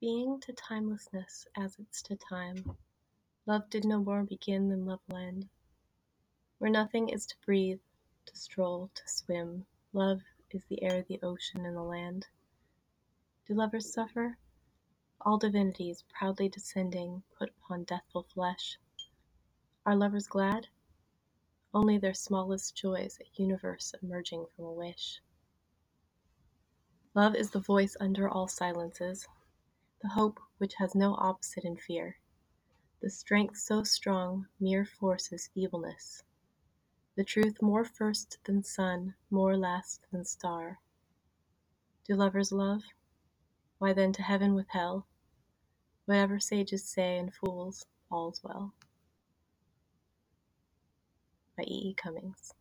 Being to timelessness as it's to time, Love did no more begin than love will end. Where nothing is to breathe, to stroll, to swim, Love is the air, the ocean, and the land. Do lovers suffer? All divinities Proudly descending put upon deathful flesh. Are lovers glad? Only their smallest joys A universe emerging from a wish. Love is the voice under all silences, The hope which has no opposite in fear, The strength so strong mere forces feebleness, The truth more first than sun, more last than star. Do lovers love? Why then to heaven with hell, Whatever sages say and fools, all's well. By E. E. Cummings